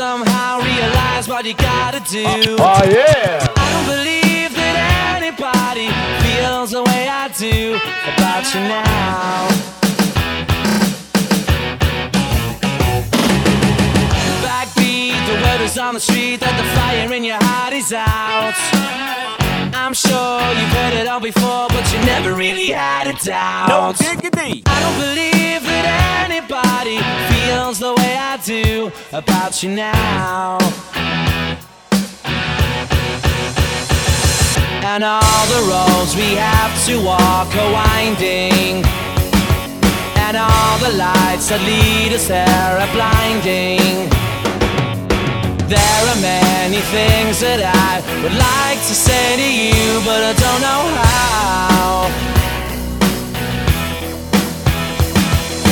somehow realized what you gotta do. Oh, oh yeah! I don't believe that anybody feels the way I do about you now. Backbeat, the word is on the street that the fire in your heart is out. I'm sure you've heard it all before, but you never really had a doubt. No diggity. I don't believe that anybody feels the way I do about you now. And all the roads we have to walk are winding. And all the lights that lead us there are blinding. There are many things that I would like to say to you, but I don't know how.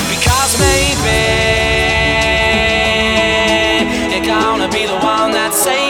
Because maybe you're gonna be the one that saves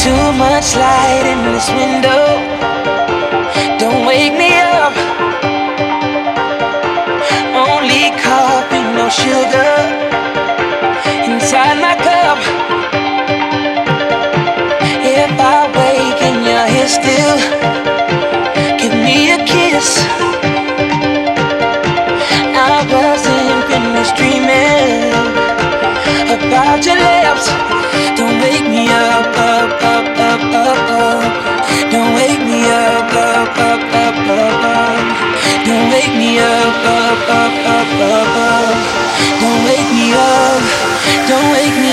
Too much light in this window. Don't wake me up. Only coffee, no sugar. Inside my cup. If I wake and you're here still, give me a kiss. I wasn't finished dreaming about your love. Don't wake me up, don't wake me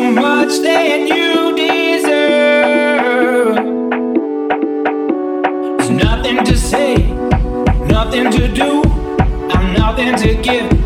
much that you deserve. There's nothing to say, nothing to do, I'm nothing to give.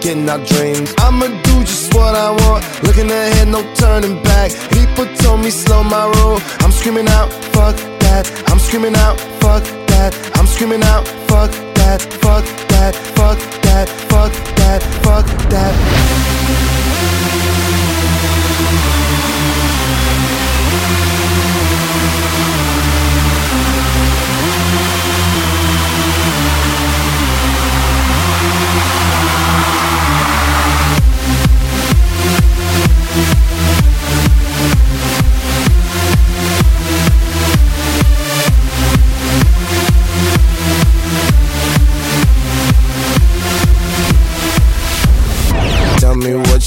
getting our dreams. I'ma do just what I want, looking ahead, no turning back. People told me slow my roll, I'm screaming out, fuck that. I'm screaming out, fuck that. I'm screaming out, fuck that, fuck that, fuck that, fuck that, fuck that. Fuck that.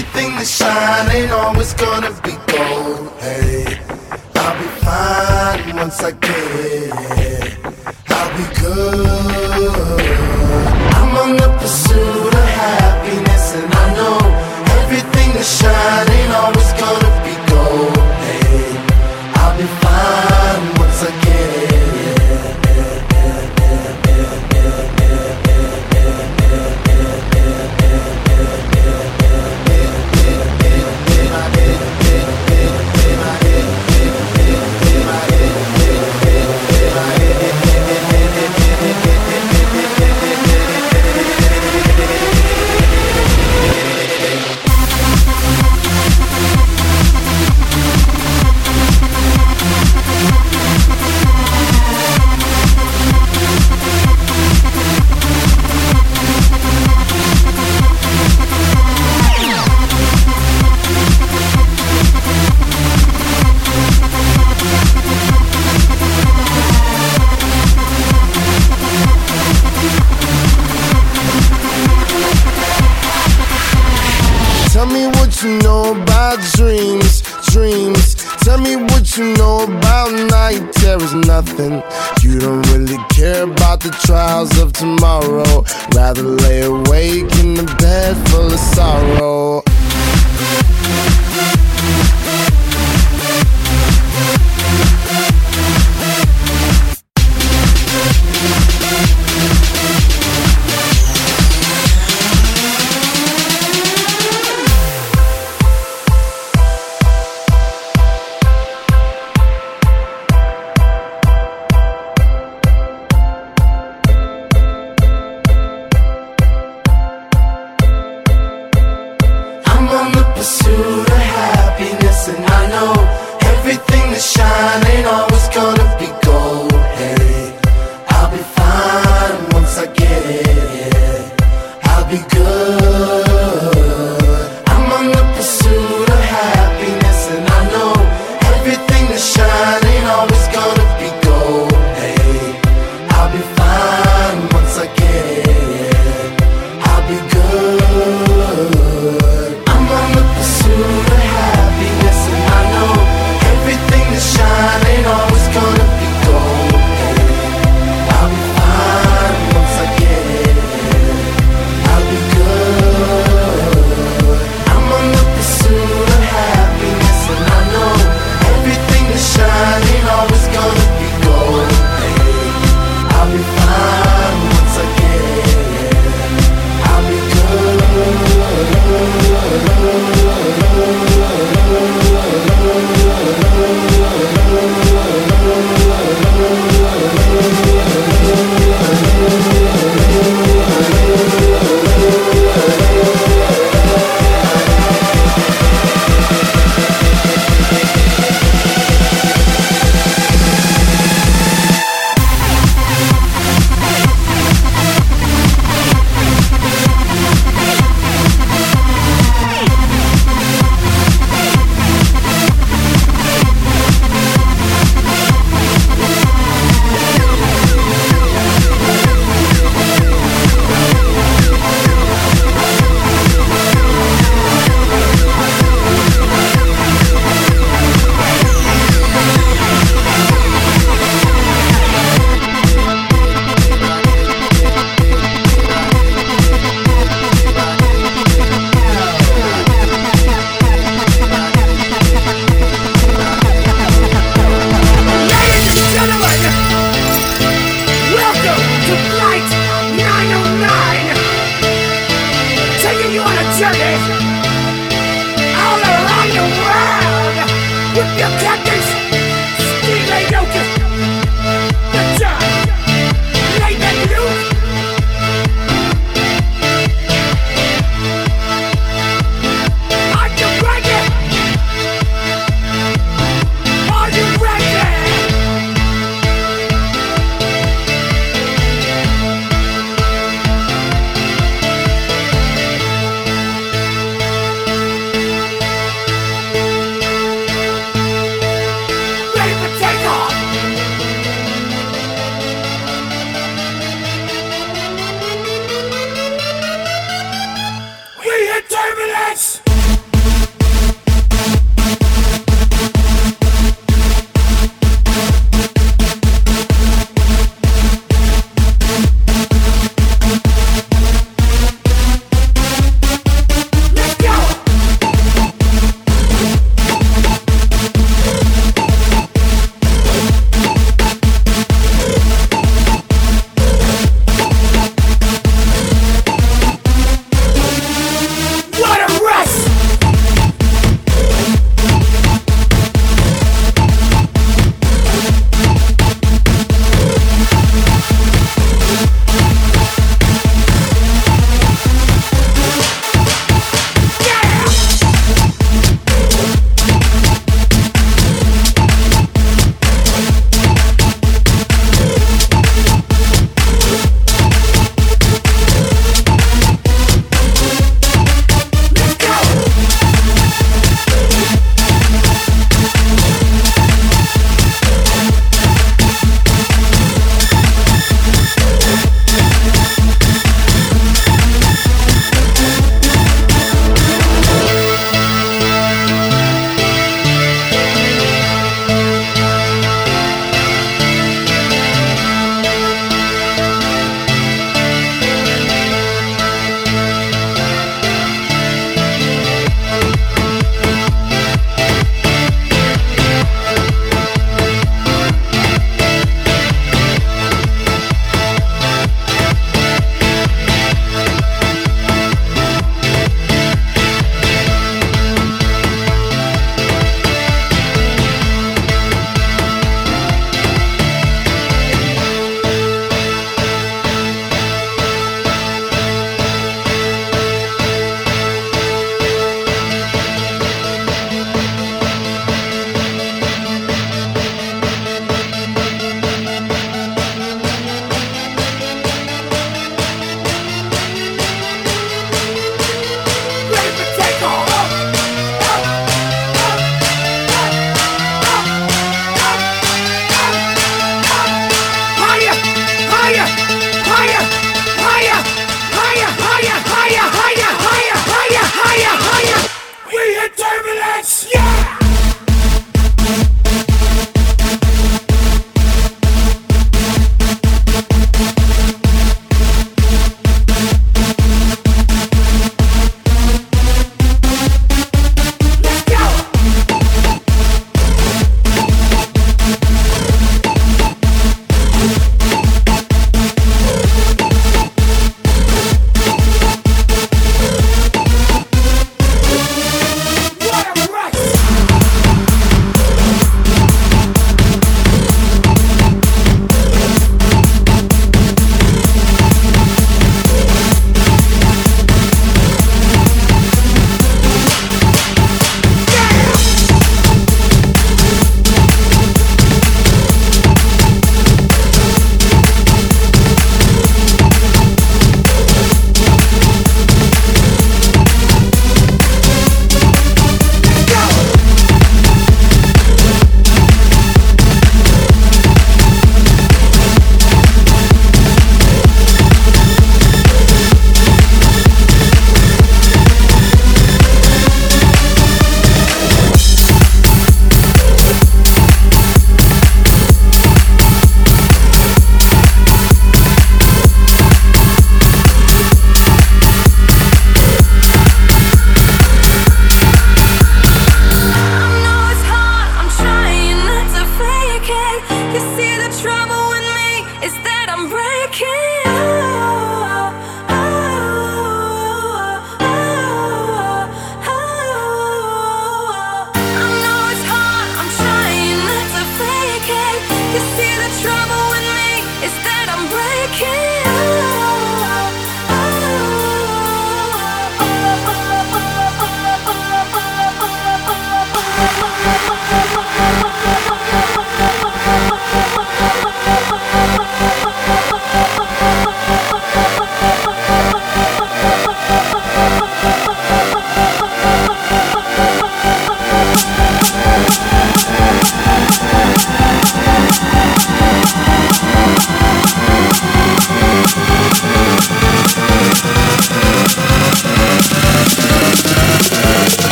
everything that shine ain't always gonna be gold. Hey, I'll be fine once I get it. I'll be good.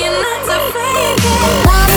you're not so fake.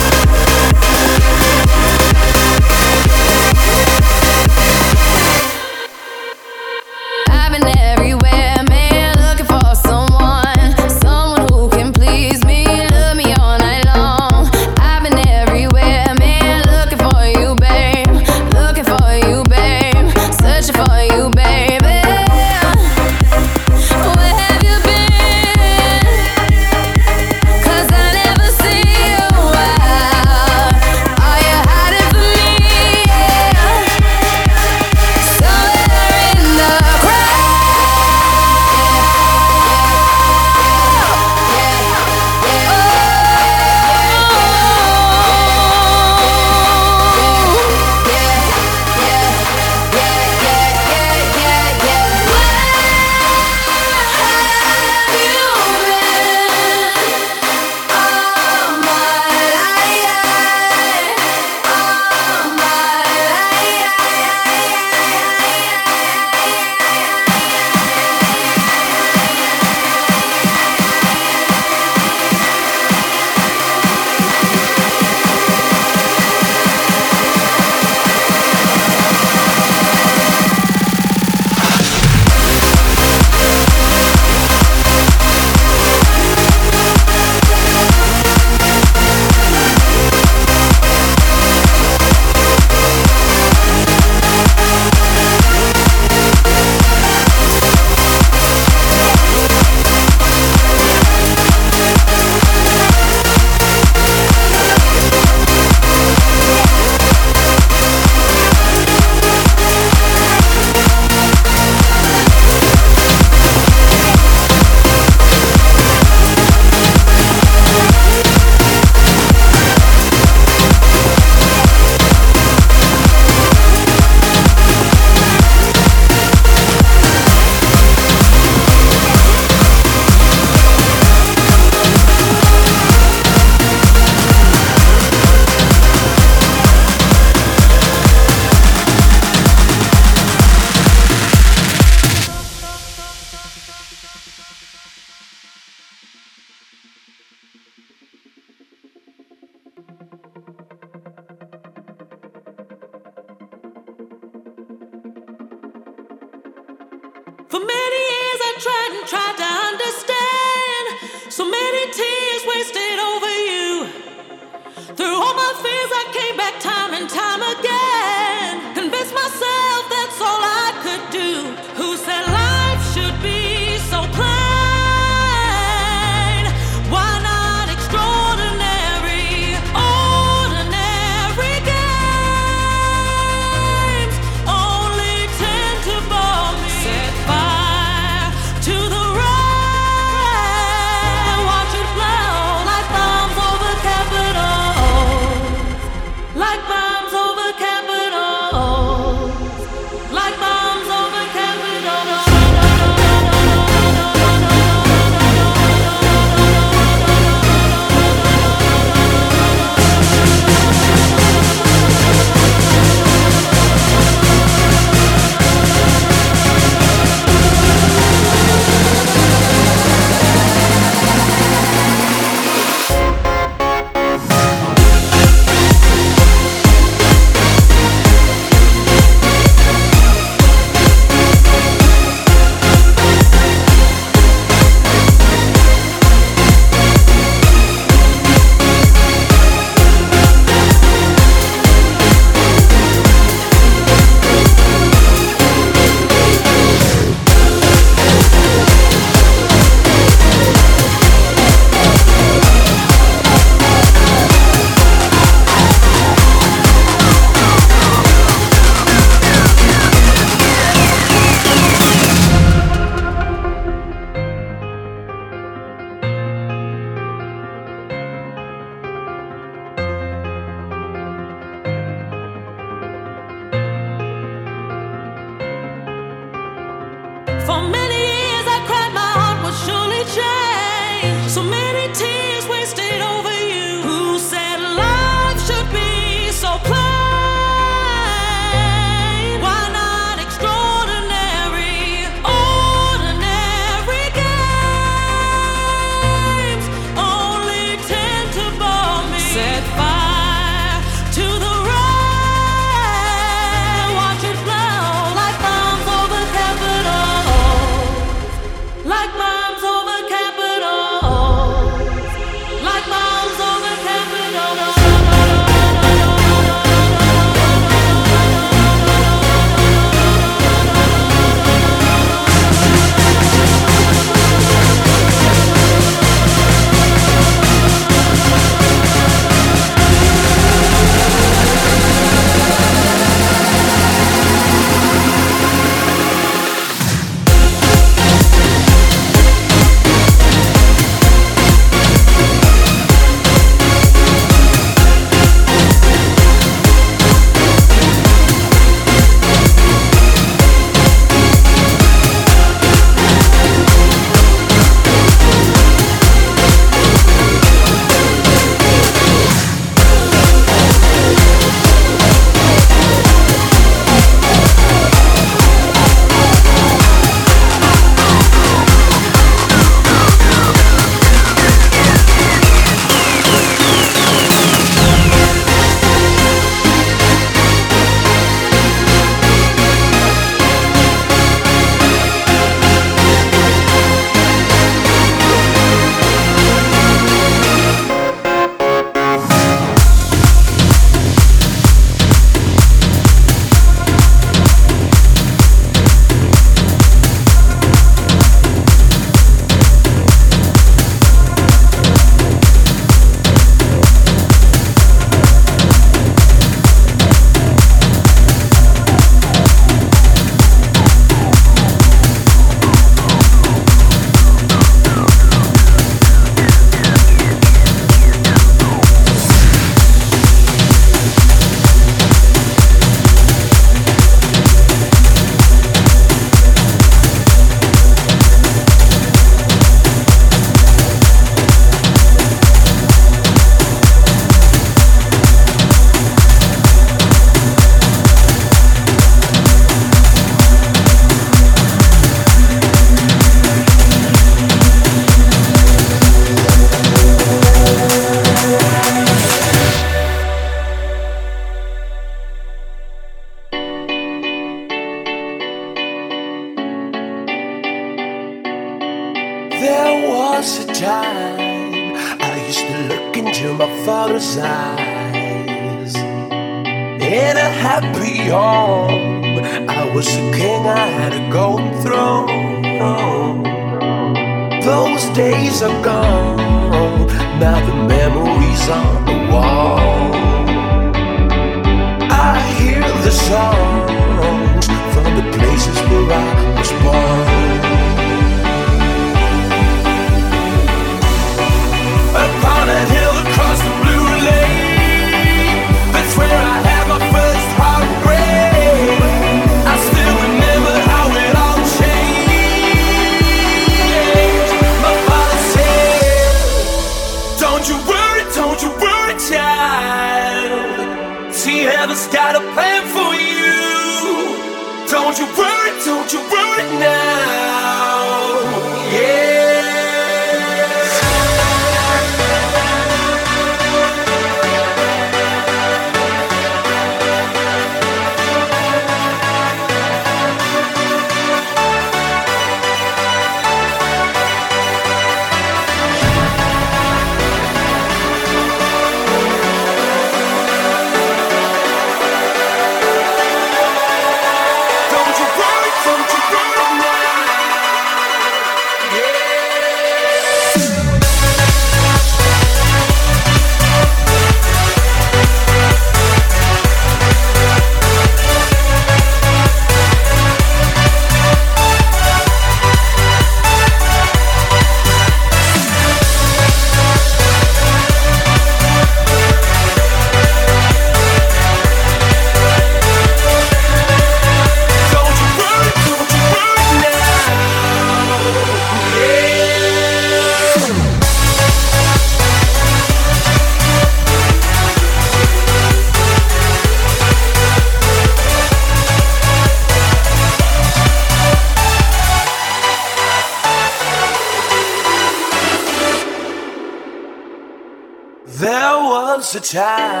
Was